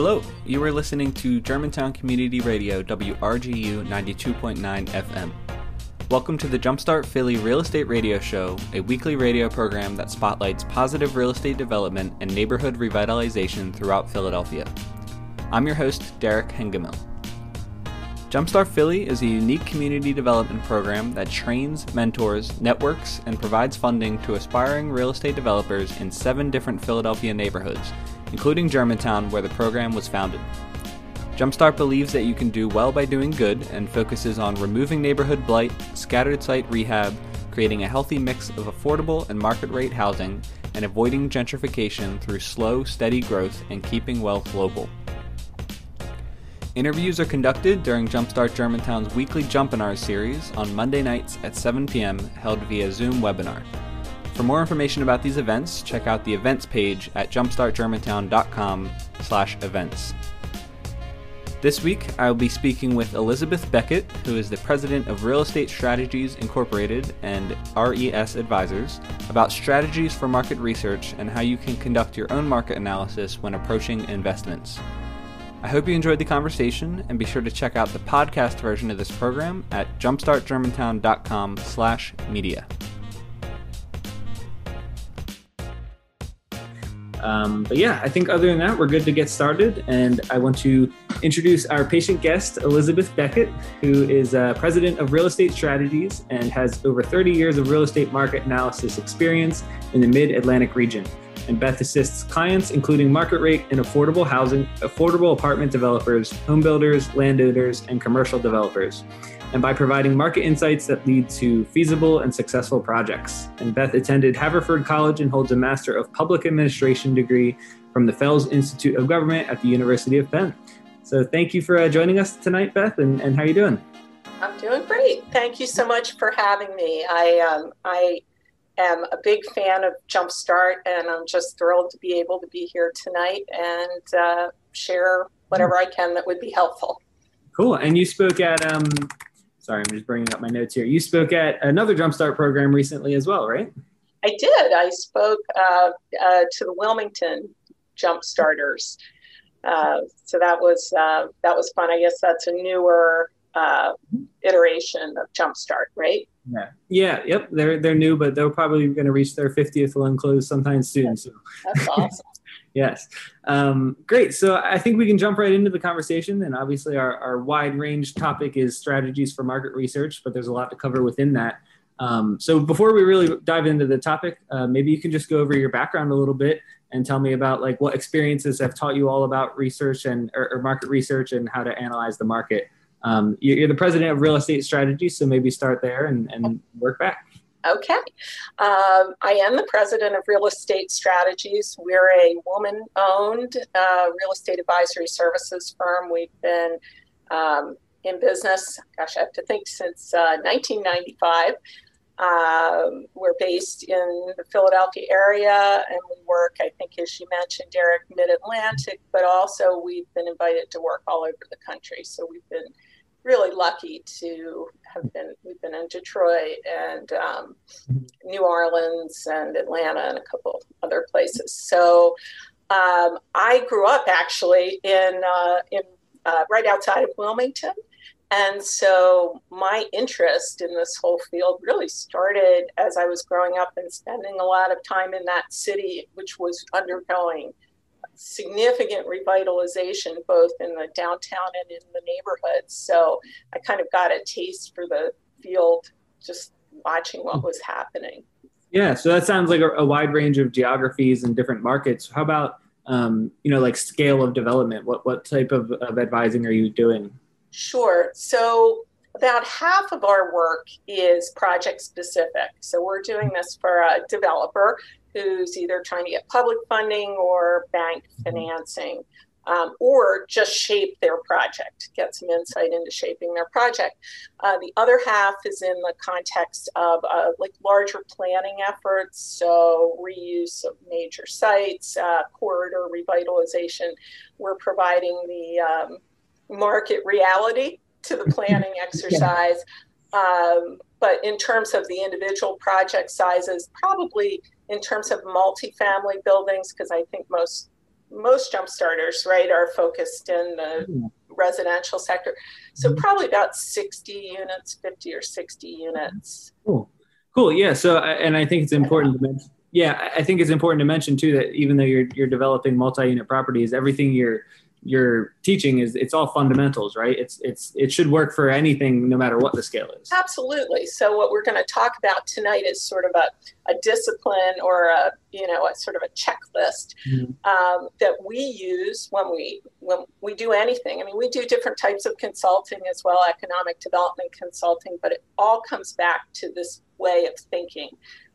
Hello, you are listening to Germantown Community Radio WRGU 92.9 FM. Welcome to the Jumpstart Philly Real Estate Radio Show, a weekly radio program that spotlights positive real estate development and neighborhood revitalization throughout Philadelphia. I'm your host, Derek Hengemil. Jumpstart Philly is a unique community development program that trains, mentors, networks, and provides funding to aspiring real estate developers in seven different Philadelphia neighborhoods, including Germantown, where the program was founded. Jumpstart believes that you can do well by doing good and focuses on removing neighborhood blight, scattered site rehab, creating a healthy mix of affordable and market rate housing, and avoiding gentrification through slow, steady growth and keeping wealth local. Interviews are conducted during Jumpstart Germantown's weekly Jumpinar series on Monday nights at 7 p.m., held via Zoom webinar. For more information about these events, check out the events page at jumpstartgermantown.com/events. This week, I will be speaking with Elizabeth Beckett, who is the president of Real Estate Strategies Incorporated and RES Advisors, about strategies for market research and how you can conduct your own market analysis when approaching investments. I hope you enjoyed the conversation, and be sure to check out the podcast version of this program at jumpstartgermantown.com/media. Um, but yeah, I think other than that, we're good to get started. And I want to introduce our patient guest, Elizabeth Beckett, who is uh, president of Real Estate Strategies and has over 30 years of real estate market analysis experience in the Mid Atlantic region. And Beth assists clients, including market rate and affordable housing, affordable apartment developers, home builders, landowners, and commercial developers and by providing market insights that lead to feasible and successful projects. And Beth attended Haverford College and holds a Master of Public Administration degree from the Fels Institute of Government at the University of Penn. So thank you for uh, joining us tonight, Beth, and, and how are you doing? I'm doing great. Thank you so much for having me. I um, I am a big fan of Jumpstart, and I'm just thrilled to be able to be here tonight and uh, share whatever I can that would be helpful. Cool. And you spoke at um, sorry, I'm just bringing up my notes here. You spoke at another Jumpstart program recently as well, right? I did. I spoke uh, uh, to the Wilmington Jumpstarters. Uh, so that was uh, that was fun. I guess that's a newer uh, iteration of Jumpstart, right? Yeah. Yeah. Yep. They're they're new, but they're probably going to reach their 50th will close sometime soon. So that's awesome. Yes. Um, great. So I think we can jump right into the conversation. And obviously, our, our wide range topic is strategies for market research, but there's a lot to cover within that. Um, so before we really dive into the topic, uh, maybe you can just go over your background a little bit and tell me about like what experiences have taught you all about research and or, or market research and how to analyze the market. Um, you're the president of Real Estate Strategy, so maybe start there and, and work back. Okay. Um, I am the president of Real Estate Strategies. We're a woman owned uh, real estate advisory services firm. We've been um, in business, gosh, I have to think, since uh, 1995. Um, we're based in the Philadelphia area and we work, I think, as you mentioned, Derek, mid Atlantic, but also we've been invited to work all over the country. So we've been really lucky to have been we've been in Detroit and um, New Orleans and Atlanta and a couple other places. So um, I grew up actually in uh, in uh, right outside of Wilmington, and so my interest in this whole field really started as I was growing up and spending a lot of time in that city, which was undergoing significant revitalization both in the downtown and in the neighborhoods. So I kind of got a taste for the field just watching what was happening. Yeah, so that sounds like a, a wide range of geographies and different markets. How about um, you know like scale of development? What what type of, of advising are you doing? Sure. So about half of our work is project specific. So we're doing this for a developer who's either trying to get public funding or bank financing. Um, or just shape their project, get some insight into shaping their project. Uh, the other half is in the context of uh, like larger planning efforts, so reuse of major sites, uh, corridor revitalization. We're providing the um, market reality to the planning exercise. Um, but in terms of the individual project sizes, probably in terms of multifamily buildings, because I think most most jump starters, right, are focused in the mm-hmm. residential sector. So mm-hmm. probably about 60 units, 50 or 60 units. Cool. Cool. Yeah. So, and I think it's important to mention. Yeah, I think it's important to mention too that even though you're you're developing multi-unit properties, everything you're you're teaching is it's all fundamentals right? It's it's it should work for anything no matter what the scale is. Absolutely. So what we're going to talk about tonight is sort of a, a discipline or a you know a sort of a checklist mm-hmm. um, that we use when we when we do anything. I mean we do different types of consulting as well economic development consulting but it all comes back to this way of thinking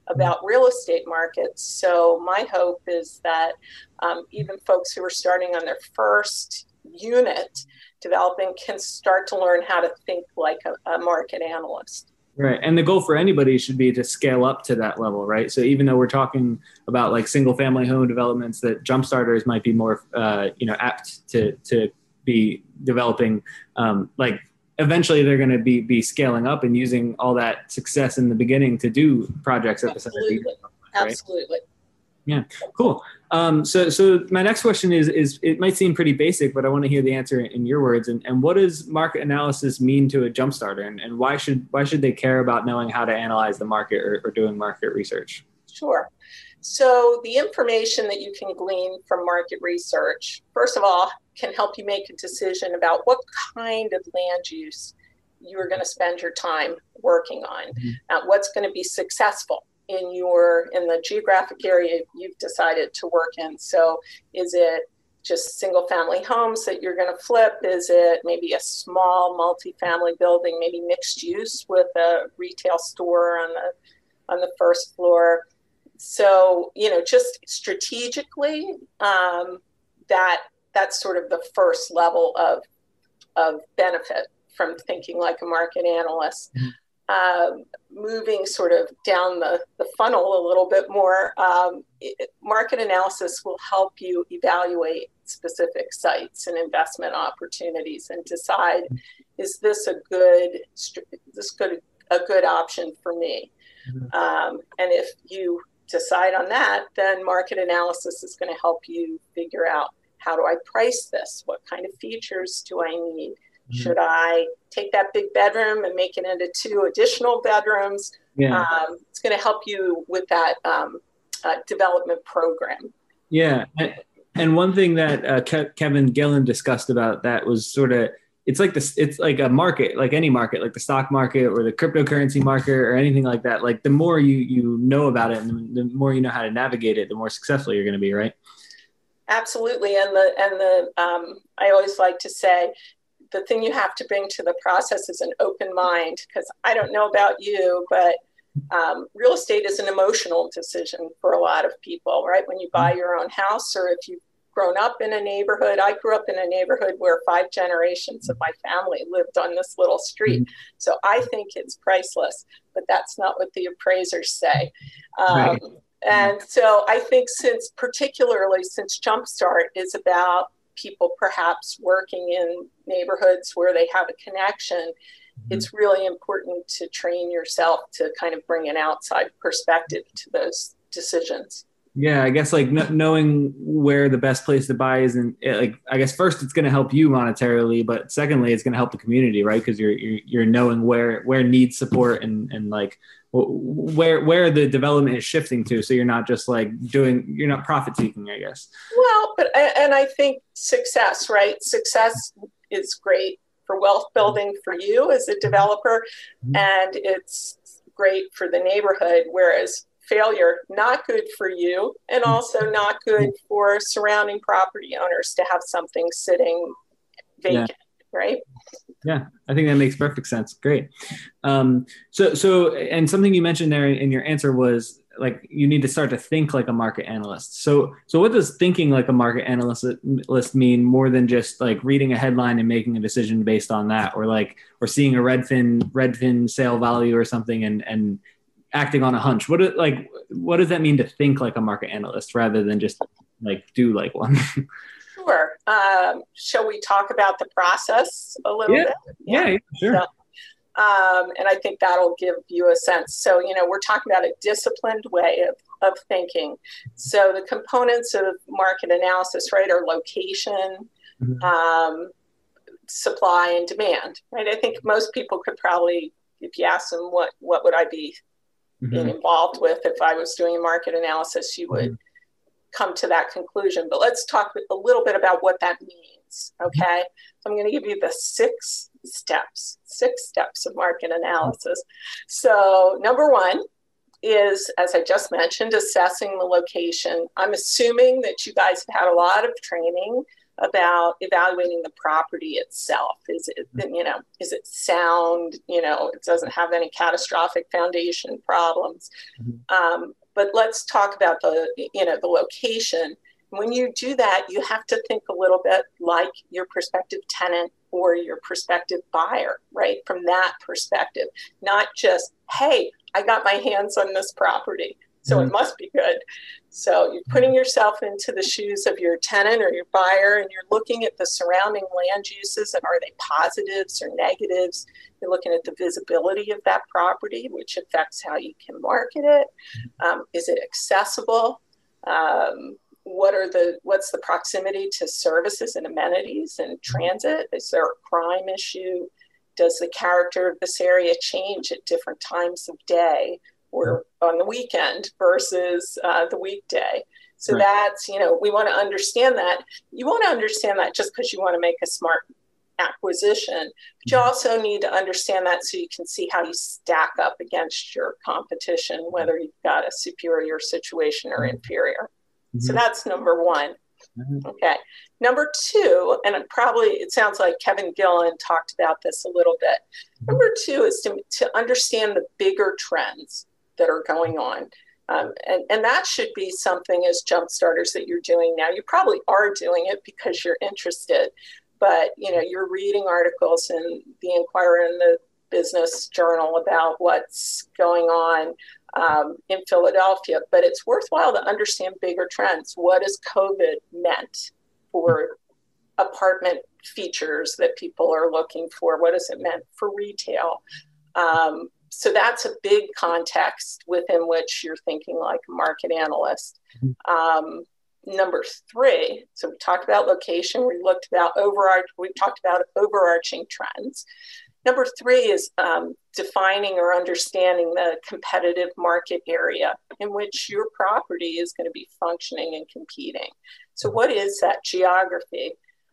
about real estate markets. So my hope is that um, even folks who are starting on their first unit developing can start to learn how to think like a, a market analyst. Right. And the goal for anybody should be to scale up to that level, right? So even though we're talking about like single family home developments that jump starters might be more, uh, you know, apt to, to be developing, um, like eventually they're going to be be scaling up and using all that success in the beginning to do projects at Absolutely. the center. Right? Absolutely. Yeah, cool. Um, so, so my next question is, is it might seem pretty basic, but I want to hear the answer in your words. And, and what does market analysis mean to a jump starter, and, and why should why should they care about knowing how to analyze the market or, or doing market research? Sure. So the information that you can glean from market research, first of all, can help you make a decision about what kind of land use you are going to spend your time working on, mm-hmm. uh, what's going to be successful in your in the geographic area you've decided to work in. So is it just single family homes that you're going to flip? Is it maybe a small multi-family building, maybe mixed use with a retail store on the on the first floor? so you know just strategically um, that that's sort of the first level of of benefit from thinking like a market analyst mm-hmm. Um, moving sort of down the, the funnel a little bit more um, it, market analysis will help you evaluate specific sites and investment opportunities and decide is this a good is this good a good option for me mm-hmm. um, and if you decide on that, then market analysis is going to help you figure out how do I price this? What kind of features do I need? Mm-hmm. Should I take that big bedroom and make it into two additional bedrooms? Yeah. Um, it's going to help you with that um, uh, development program. Yeah. And one thing that uh, Ke- Kevin Gillen discussed about that was sort of it's like this it's like a market like any market like the stock market or the cryptocurrency market or anything like that like the more you you know about it and the more you know how to navigate it the more successful you're going to be right absolutely and the and the um, i always like to say the thing you have to bring to the process is an open mind because i don't know about you but um, real estate is an emotional decision for a lot of people right when you buy mm-hmm. your own house or if you've grown up in a neighborhood. I grew up in a neighborhood where five generations of my family lived on this little street. Mm-hmm. So I think it's priceless, but that's not what the appraisers say. Um, right. And so I think since, particularly since Jumpstart is about people perhaps working in neighborhoods where they have a connection, mm-hmm. it's really important to train yourself to kind of bring an outside perspective to those decisions. Yeah, I guess like knowing where the best place to buy is, and eh, like I guess first it's going to help you monetarily, but secondly it's going to help the community, right? Because you're, you're you're knowing where where needs support and and like where where the development is shifting to, so you're not just like doing you're not profit seeking, I guess. Well, but and I think success, right? Success is great for wealth building for you as a developer, mm-hmm. and it's great for the neighborhood. Whereas failure not good for you and also not good for surrounding property owners to have something sitting vacant. Right? Yeah i think that makes perfect sense. Great. Um, so so and something you mentioned there in your answer was like you need to start to think like a market analyst. So so what does thinking like a market analyst list mean more than just like reading a headline and making a decision based on that? Or like or seeing a redfin redfin sale value or something and and acting on a hunch. What do, like what does that mean to think like a market analyst rather than just like do like one? sure. Um, shall we talk about the process a little yeah. bit? Yeah, yeah sure. So, um, and I think that'll give you a sense. So, you know, we're talking about a disciplined way of, of thinking. So the components of market analysis, right, are location, mm-hmm. um, supply, and demand. Right. I think most people could probably, if you ask them what what would I be mm-hmm. involved with if I was doing market analysis, you would mm-hmm. Come to that conclusion. But let's talk a little bit about what that means. Okay. So I'm going to give you the six steps, six steps of market analysis. So, number one is, as I just mentioned, assessing the location. I'm assuming that you guys have had a lot of training about evaluating the property itself. Is it, you know, is it sound? You know, it doesn't have any catastrophic foundation problems. Mm-hmm. Um, but let's talk about the, you know, the location. When you do that, you have to think a little bit like your prospective tenant or your prospective buyer, right? From that perspective, not just, hey, I got my hands on this property, so mm-hmm. it must be good. So you're putting yourself into the shoes of your tenant or your buyer, and you're looking at the surrounding land uses and are they positives or negatives? You're looking at the visibility of that property, which affects how you can market it. Mm-hmm. Um, is it accessible? Um, what are the what's the proximity to services and amenities and transit is there a crime issue does the character of this area change at different times of day or on the weekend versus uh, the weekday so right. that's you know we want to understand that you want to understand that just because you want to make a smart acquisition but you mm-hmm. also need to understand that so you can see how you stack up against your competition whether you've got a superior situation or mm-hmm. inferior Mm-hmm. So that's number one. Mm-hmm. Okay. Number two, and probably it sounds like Kevin Gillen talked about this a little bit. Mm-hmm. Number two is to, to understand the bigger trends that are going on. Um, and, and that should be something as jump starters that you're doing now. You probably are doing it because you're interested, but you know you're reading articles in the Inquirer and the Business Journal about what's going on um, in Philadelphia. But it's worthwhile to understand bigger trends. What has COVID meant for apartment features that people are looking for? What has it meant for retail? Um, so that's a big context within which you're thinking like a market analyst. Um, number three, so we talked about location, we looked about overarch, we talked about overarching trends. Number three is um, defining or understanding the competitive market area in which your property is going to be functioning and competing. So, what is that geography?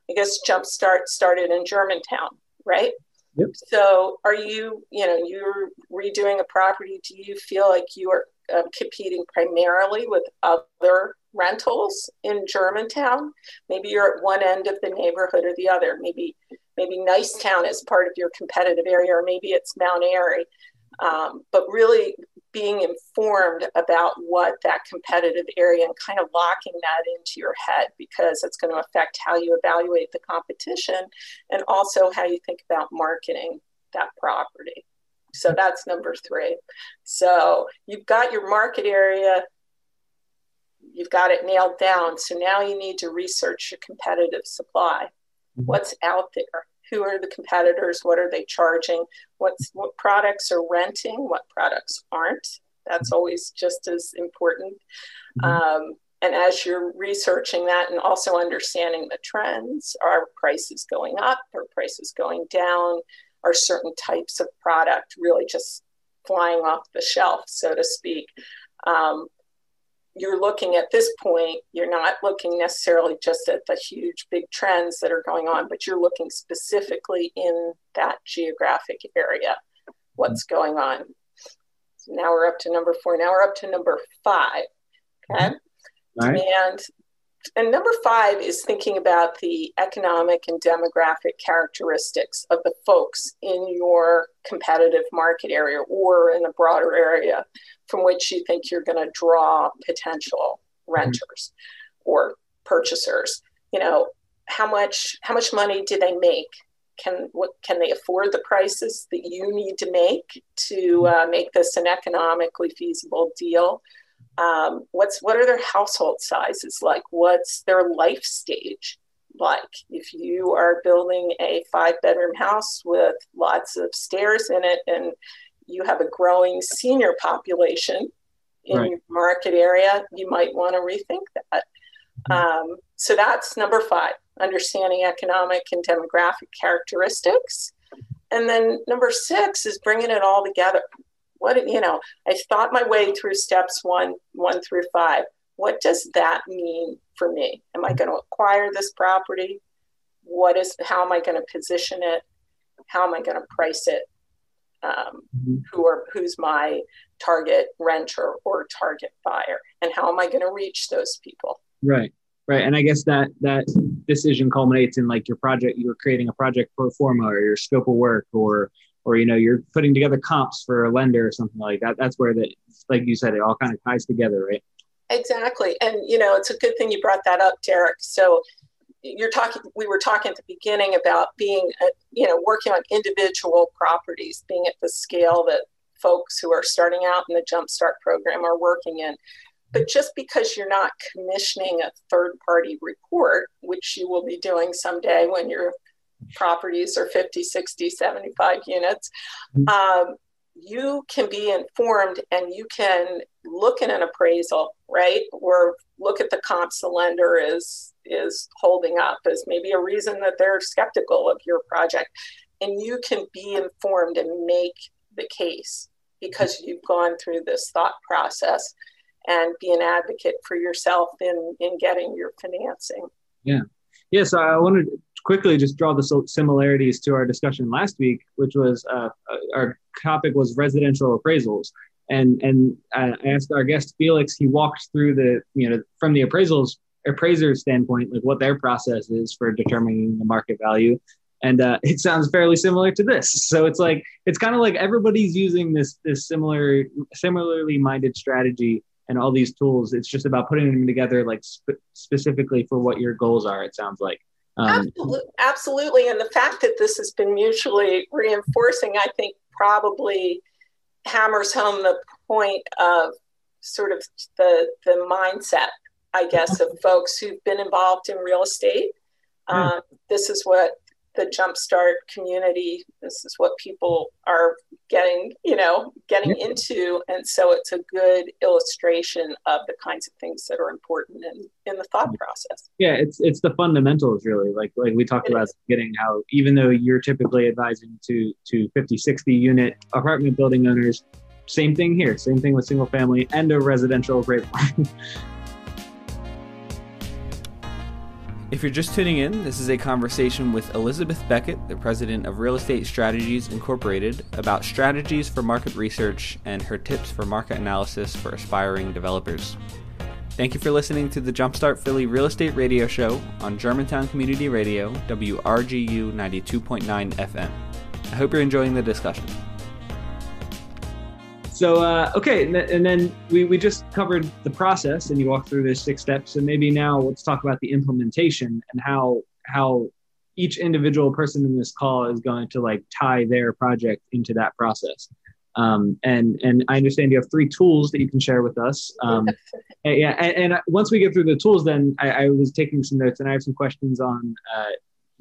I guess Jumpstart started in Germantown, right? Yep. So, are you, you know, you're redoing a property? Do you feel like you are uh, competing primarily with other rentals in Germantown? Maybe you're at one end of the neighborhood or the other. Maybe maybe Nicetown is part of your competitive area, or maybe it's Mount Airy. Um, but really being informed about what that competitive area and kind of locking that into your head because it's going to affect how you evaluate the competition and also how you think about marketing that property. So that's number three. So you've got your market area, you've got it nailed down. So now you need to research your competitive supply. Mm-hmm. What's out there? Who are the competitors what are they charging what's what products are renting what products aren't. That's mm-hmm. always just as important. Mm-hmm. um, and as you're researching that and also understanding the trends are prices going up? Are prices going down? Are certain types of product really just flying off the shelf so to speak? Um, you're looking at this point, you're not looking necessarily just at the huge big trends that are going on, but you're looking specifically in that geographic area, what's going on. So now we're up to number four. Now we're up to number five. Mm-hmm. Okay. Right. And and number five is thinking about the economic and demographic characteristics of the folks in your competitive market area or in a broader area from which you think you're going to draw potential renters mm-hmm. or purchasers. You know, how much how much money do they make? Can what can they afford the prices that you need to make to uh, make this an economically feasible deal? Um, what's what are their household sizes like? What's their life stage like? If you are building a five bedroom house with lots of stairs in it and you have a growing senior population, in right. your market area, you might want to rethink that. Mm-hmm. Um, so that's number five, understanding economic and demographic characteristics. And then number six is bringing it all together. What, you know, I thought my way through steps one, one through five. What does that mean for me? Am I going to acquire this property? What is, how am I going to position it? How am I going to price it? Um, mm-hmm. who are who's my target renter or target buyer and how am i going to reach those people right right and i guess that that decision culminates in like your project you're creating a project pro forma or your scope of work or or you know you're putting together comps for a lender or something like that that's where the like you said it all kind of ties together right? Exactly. And you know it's a good thing you brought that up derek. So you're talking we were talking at the beginning about being a, you know working on individual properties being at the scale that folks who are starting out in the jumpstart program are working in. But just because you're not commissioning a third party report, which you will be doing someday when your properties or 50, 60, 75 units, mm-hmm. um, you can be informed and you can look at an appraisal, right? Or look at the comps the lender is is holding up as maybe a reason that they're skeptical of your project. And you can be informed and make the case because you've gone through this thought process and be an advocate for yourself in in getting your financing. Yeah, yeah. So I wanted to quickly just draw the similarities to our discussion last week, which was uh, uh, our topic was residential appraisals. And and I asked our guest Felix. He walked through the you know from the appraisals appraiser's standpoint, like what their process is for determining the market value. And uh, it sounds fairly similar to this. So it's like it's kind of like everybody's using this this similar similarly minded strategy and all these tools. It's just about putting them together, like sp- specifically for what your goals are. It sounds like. Um, absolutely, absolutely, and the fact that this has been mutually reinforcing, I think, probably hammers home the point of sort of the the mindset, I guess, of folks who've been involved in real estate. Um, this is what the jumpstart community. This is what people are getting you know getting into. And so it's a good illustration of the kinds of things that are important in, in the thought process. Yeah it's it's the fundamentals really. Like like we talked it about getting how even though you're typically advising to to 50 60 unit apartment building owners same thing here same thing with single family and a residential rate If you're just tuning in, this is a conversation with Elizabeth Beckett, the president of Real Estate Strategies Incorporated, about strategies for market research and her tips for market analysis for aspiring developers. Thank you for listening to the Jumpstart Philly Real Estate Radio Show on Germantown Community Radio, WRGU 92.9 FM. I hope you're enjoying the discussion. So uh, okay, and, th- and, then we, we just covered the process, and you walked through those six steps. And maybe now let's talk about the implementation and how how each individual person in this call is going to like tie their project into that process. Um, and and I understand you have three tools that you can share with us. Um, and, yeah, and, and, once we get through the tools, then I, I, was taking some notes, and I have some questions on uh,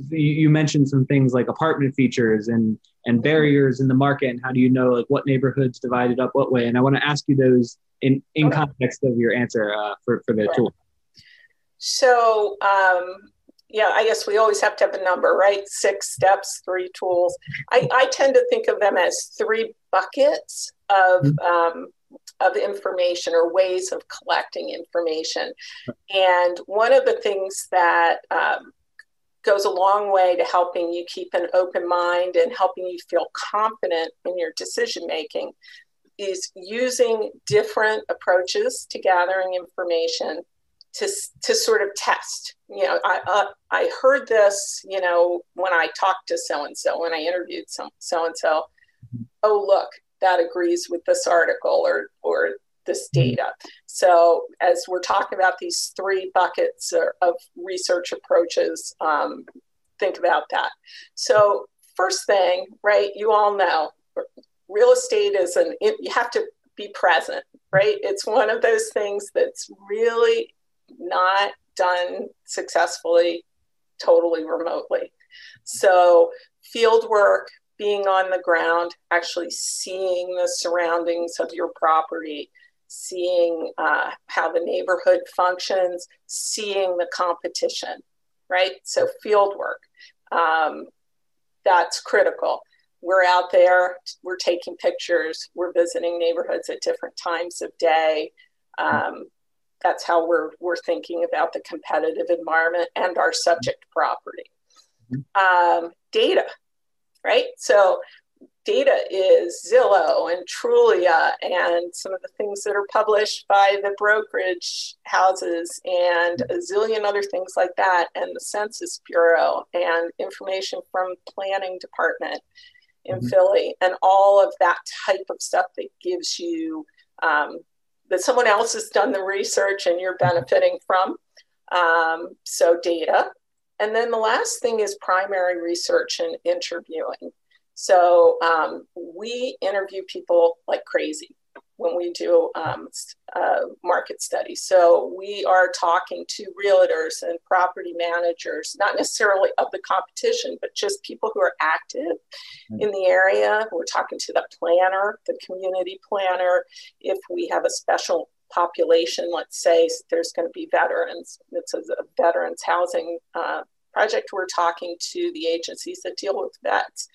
you mentioned some things like apartment features and and barriers in the market and how do you know like what neighborhoods divided up what way? And i want to ask you those in in context of your answer uh, for for the tool. So um, yeah i guess we always have to have a number right? Six steps three tools. I, I tend to think of them as three buckets of mm-hmm. um, of information or ways of collecting information. And one of the things that um, goes a long way to helping you keep an open mind and helping you feel confident in your decision making is using different approaches to gathering information to, to sort of test. You know i uh, i heard this you know when i talked to so and so when i interviewed so and so oh look that agrees with this article or or this mm-hmm. data. So, as we're talking about these three buckets of research approaches, um, think about that. So, first thing, right, you all know real estate is an, you have to be present, right? It's one of those things that's really not done successfully totally remotely. So, field work, being on the ground, actually seeing the surroundings of your property, seeing uh, how the neighborhood functions, seeing the competition, right? So, field work, um, that's critical. We're out there, we're taking pictures, we're visiting neighborhoods at different times of day. Um, that's how we're, we're thinking about the competitive environment and our subject property. Mm-hmm. Um, data, right? So data is Zillow and Trulia and some of the things that are published by the brokerage houses and a zillion other things like that, and the Census Bureau and information from planning department in mm-hmm. Philly, and all of that type of stuff that gives you um, that someone else has done the research and you're mm-hmm. benefiting from. Um, so data. And then the last thing is primary research and interviewing. So um, we interview people like crazy when we do um, uh, market studies. So we are talking to realtors and property managers, not necessarily of the competition, but just people who are active mm-hmm. in the area. We're talking to the planner, the community planner. If we have a special population, let's say there's going to be veterans, it's a, a veterans housing uh, project, we're talking to the agencies that deal with vets.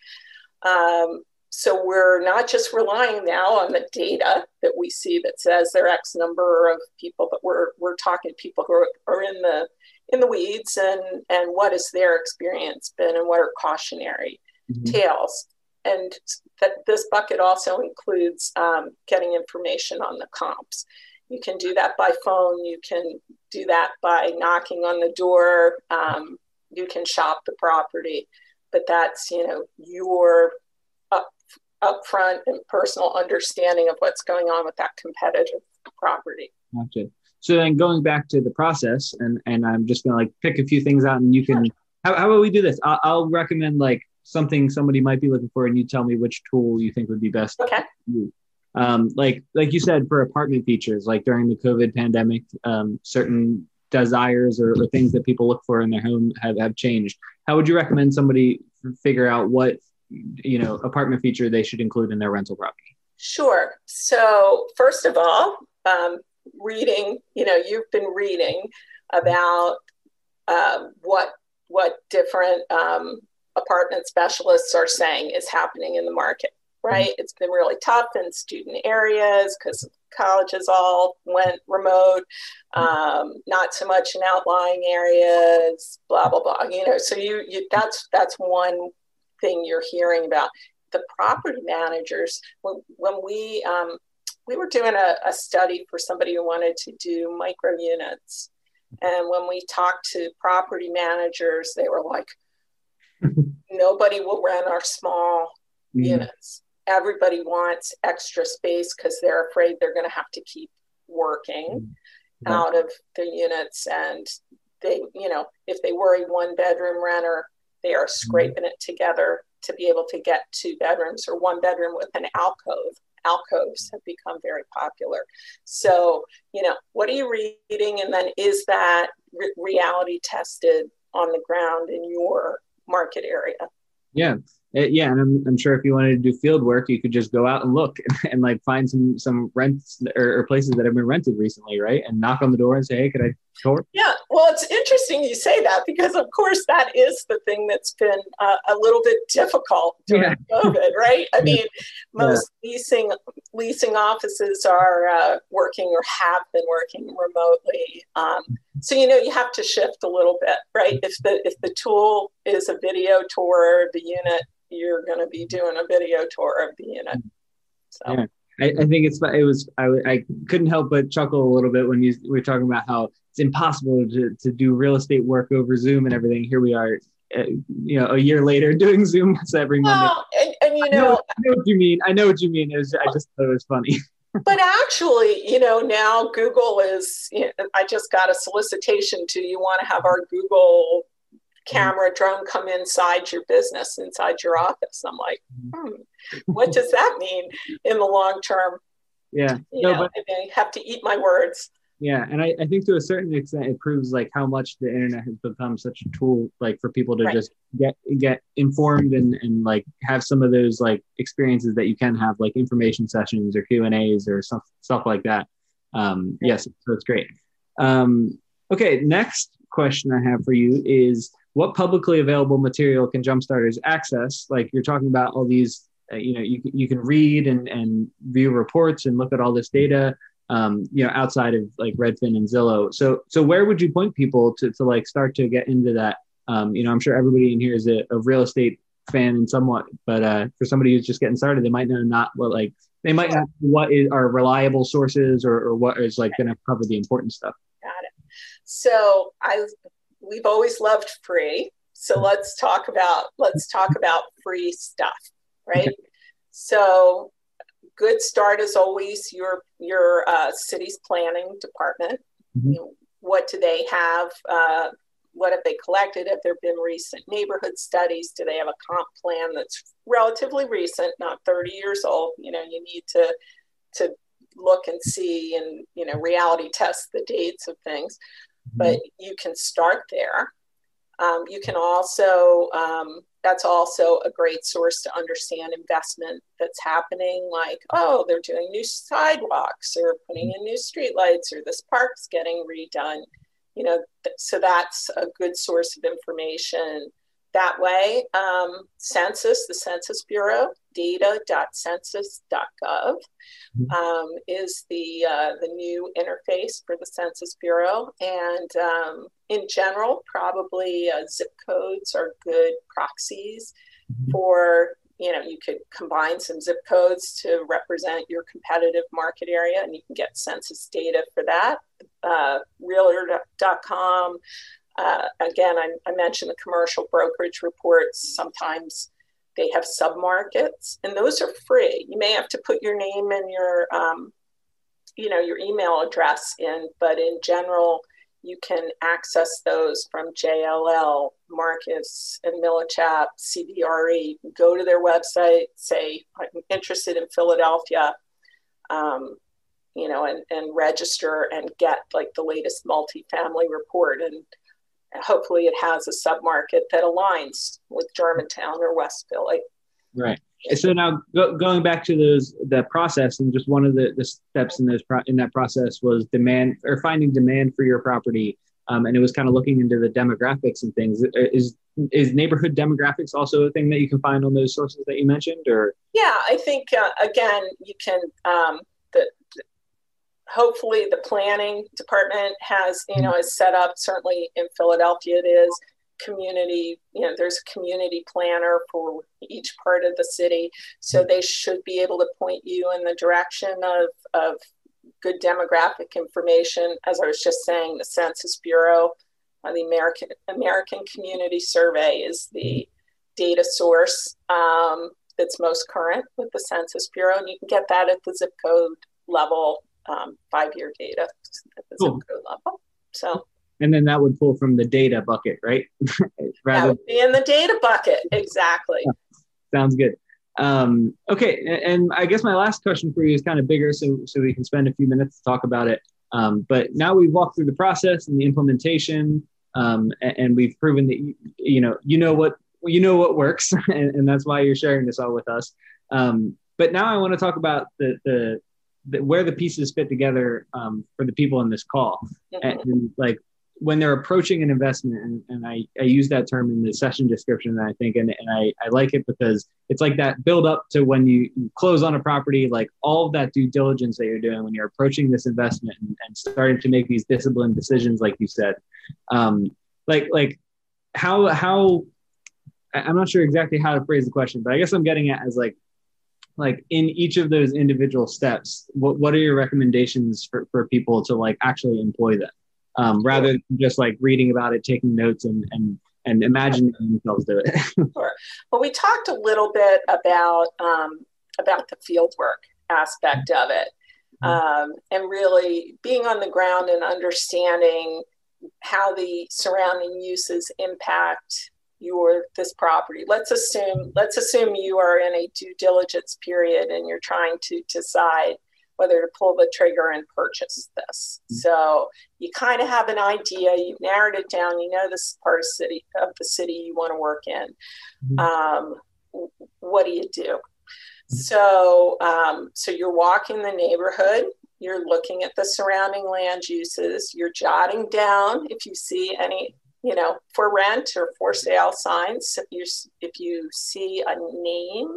Um, so we're not just relying now on the data that we see that says there are X number of people, but we're we're talking to people who are, are in the in the weeds and and what has their experience been and what are cautionary mm-hmm. tales. And that this bucket also includes um, getting information on the comps. You can do that by phone. You can do that by knocking on the door. Um, you can shop the property but that's you know your up upfront and personal understanding of what's going on with that competitive property. Gotcha. So then going back to the process, and and I'm just gonna like pick a few things out, and you can. How, how about we do this? I'll, I'll recommend like something somebody might be looking for, and you tell me which tool you think would be best. Okay. Um, like like you said for apartment features, like during the COVID pandemic, um, certain desires or, or, things that people look for in their home have, have changed. How would you recommend somebody figure out what you know apartment feature they should include in their rental property? Sure. So first of all, um, reading. You know, you've been reading about uh, what what different um, apartment specialists are saying is happening in the market. Right. Mm-hmm. It's been really tough in student areas because colleges all went remote, um, not so much in outlying areas, blah blah blah. You know, so you, you that's that's one thing you're hearing about. The property managers when when we um, we were doing a, a study for somebody who wanted to do micro units, and when we talked to property managers, they were like, nobody will rent our small mm-hmm. units everybody wants extra space because they're afraid they're going to have to keep working mm-hmm. out of the units. And they you know if they were a one bedroom renter they are mm-hmm. scraping it together to be able to get two bedrooms or one bedroom with an alcove. Alcoves have become very popular. So you know what are you reading? And then is that re- reality tested on the ground in your market area? Yeah it, yeah, and I'm, I'm sure if you wanted to do field work, you could just go out and look and, and like find some some rents or, or, places that have been rented recently, right? And knock on the door and say, "Hey, could I tour?" Yeah, well, it's interesting you say that because, of course, that is the thing that's been uh, a little bit difficult during yeah. COVID, right? I mean, most yeah. leasing leasing offices are uh, working or have been working remotely. Um, so you know you have to shift a little bit, right? If the if the tool is a video tour of the unit you're going to be doing a video tour of the unit. So. Yeah. I, I, think it's it was I, I couldn't help but chuckle a little bit when you were talking about how it's impossible to, to do real estate work over Zoom and everything. Here we are, uh, you know, a year later doing Zoom every Monday. Well, and, and you know, I know, I know, what you mean. I know what you mean. It was, I just thought it was funny. but actually, you know, now Google is. You know, I just got a solicitation to you want to have our Google camera drone come inside your business, inside your office. I'm like, hmm, what does that mean in the long term? Yeah, you no, know, but I have to eat my words. Yeah, and I, I think to a certain extent it proves like how much the internet has become such a tool like for people to right. just get get informed and, and like have some of those like experiences that you can have like information sessions or Q and A's or stuff stuff like that. Um, yes, so it's great. Um, okay, next question I have for you is what publicly available material can Jumpstarters access? Like you're talking about all these, uh, you know, you, you can read and, and view reports and look at all this data, um, you know, outside of like Redfin and Zillow. So, so where would you point people to, to like start to get into that? Um, you know, I'm sure everybody in here is a, a real estate fan and somewhat, but uh, for somebody who's just getting started, they might know not what like they might not what is, are reliable sources or, or what is like going to cover the important stuff. Got it. So I we've always loved free. So mm-hmm. let's talk about let's talk about free stuff, right? Okay. So good start is always your your uh, city's planning department. Mm-hmm. You know, what do they have? Uh, what have they collected? Have there been recent neighborhood studies? Do they have a comp plan that's relatively recent, not 30 years old? You know, you need to to look and see and you know reality test the dates of things, mm-hmm. but you can start there. Um, you can also um, that's also a great source to understand investment that's happening like oh they're doing new sidewalks or putting in new streetlights or this park's getting redone you know, th- so that's a good source of information that way. Um, census, the Census Bureau, data.census.gov mm-hmm. um, is the uh, the new interface for the Census Bureau, and um, in general, probably uh, zip codes are good proxies mm-hmm. for you know you could combine some zip codes to represent your competitive market area and you can get census data for that uh, realtor.com uh, again I, I, mentioned the commercial brokerage reports sometimes they have submarkets and those are free you may have to put your name and your um, you know your email address in but in general you can access those from JLL, Marcus and Millichap, CBRE. Go to their website, say, I'm interested in Philadelphia, um, you know, and, and register and get like the latest multifamily report. And hopefully it has a submarket that aligns with Germantown or West Philly. Right. So now go, going back to those the process and just one of the, the steps in those pro, in that process was demand or finding demand for your property, um, and it was kind of looking into the demographics and things. Is is neighborhood demographics also a thing that you can find on those sources that you mentioned, or? Yeah, I think uh, again you can. Um, the, hopefully the planning department has you know is set up. Certainly in Philadelphia it is community you know there's a community planner for each part of the city. So they should be able to point you in the direction of, of good demographic information. As i was just saying the census bureau uh, the american american community survey is the data source um, that's most current with the census bureau. And you can get that at the zip code level um, five year data at the cool. zip code level so and then that would pull from the data bucket, right? Rather that would be in the data bucket, exactly. Sounds good. Um, okay, and I guess my last question for you is kind of bigger, so so we can spend a few minutes to talk about it. Um, but now we've walked through the process and the implementation, um, and, and, we've proven that you, you know you know what you know what works, and, and that's why you're sharing this all with us. Um, but now I want to talk about the, the, the where the pieces fit together um, for the people in this call, and, and like when they're approaching an investment, and, and I, I use that term in the session description, I think, and, and I, I like it because it's like that build up to when you, you close on a property, like all of that due diligence that you're doing when you're approaching this investment and, and starting to make these disciplined decisions, like you said. Um, like, like how, how, I'm not sure exactly how to phrase the question, but I guess I'm getting at as like, like in each of those individual steps, what, what are your recommendations for, for people to like actually employ them? um, rather than just like reading about it, taking notes, and and and imagining themselves do it. sure. Well, we talked a little bit about um, about the field work aspect of it, mm-hmm. um, and really being on the ground and understanding how the surrounding uses impact your this property let's assume let's assume you are in a due diligence period and you're trying to decide whether to pull the trigger and purchase this. Mm-hmm. So you kind of have an idea. You've narrowed it down. You know this part of city of the city you want to work in. Mm-hmm. Um, what do you do? Mm-hmm. So um, so you're walking the neighborhood. you're looking at the surrounding land uses, you're jotting down if you see any, you know, for rent or for sale signs. If you if you see a name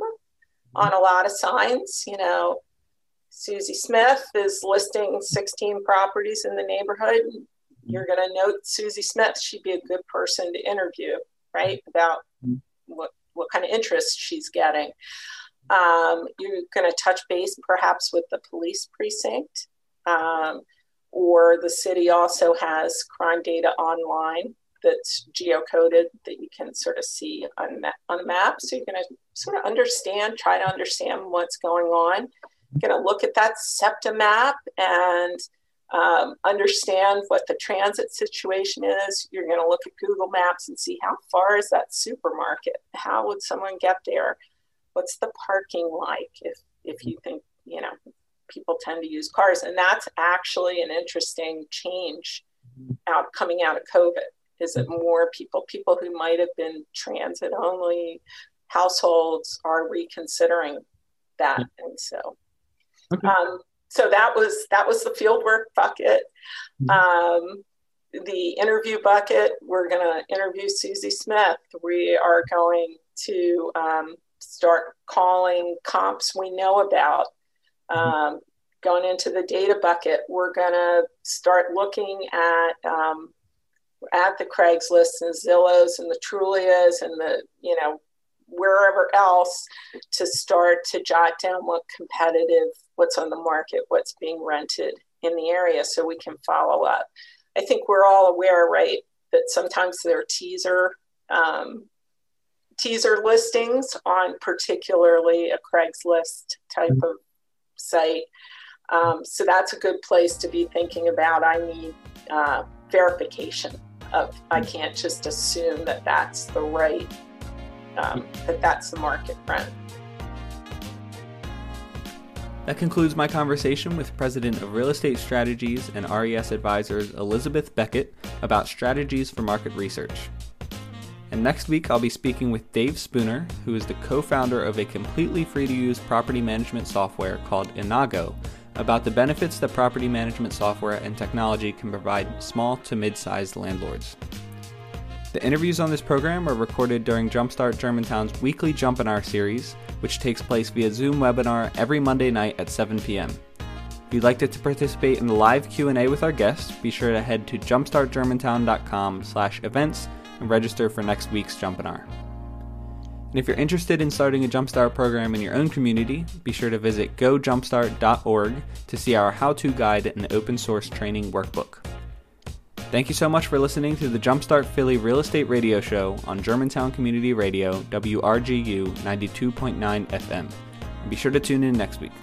on a lot of signs, you know, Susie Smith is listing 16 properties in the neighborhood. You're going to note Susie Smith. She'd be a good person to interview, right? About what what kind of interest she's getting. Um, you're going to touch base perhaps with the police precinct, um, or the city also has crime data online that's geocoded that you can sort of see on, ma- on the map. So you're going to sort of understand, try to understand what's going on. You're going to look at that SEPTA map and um, understand what the transit situation is. You're going to look at Google Maps and see how far is that supermarket? How would someone get there? what's the parking like if if you think you know people tend to use cars and that's actually an interesting change out coming out of covid is it more people people who might have been transit only households are reconsidering that and so okay. um, so that was that was the fieldwork bucket mm-hmm. um, the interview bucket we're going to interview susie smith we are going to um, start calling comps we know about. Mm-hmm. Um, going into the data bucket, we're going to start looking at um, at the Craigslist and Zillows and the Trulias and the you know wherever else to start to jot down what competitive, what's on the market, what's being rented in the area, so we can follow up. I think we're all aware, right, that sometimes there are teaser um, teaser listings on particularly a Craigslist type of site. Um, so that's a good place to be thinking about. I need uh, verification of. I can't just assume that that's the right um, that that's the market rent. That concludes my conversation with President of Real Estate Strategies and RES Advisors Elizabeth Beckett about strategies for market research. And next week, I'll be speaking with Dave Spooner, who is the co founder of a completely free to use property management software called Innago, about the benefits that property management software and technology can provide small to mid sized landlords. The interviews on this program are recorded during Jumpstart Germantown's weekly Jumpinar series, which takes place via Zoom webinar every Monday night at 7 p.m. If you'd like to participate in the live Q&A with our guests, be sure to head to jumpstartgermantown.com slash events and register for next week's Jumpinar. And if you're interested in starting a Jumpstart program in your own community, be sure to visit gojumpstart.org to see our how to guide and open source training workbook. Thank you so much for listening to the Jumpstart Philly Real Estate Radio Show on Germantown Community Radio, WRGU 92.9 FM. And be sure to tune in next week.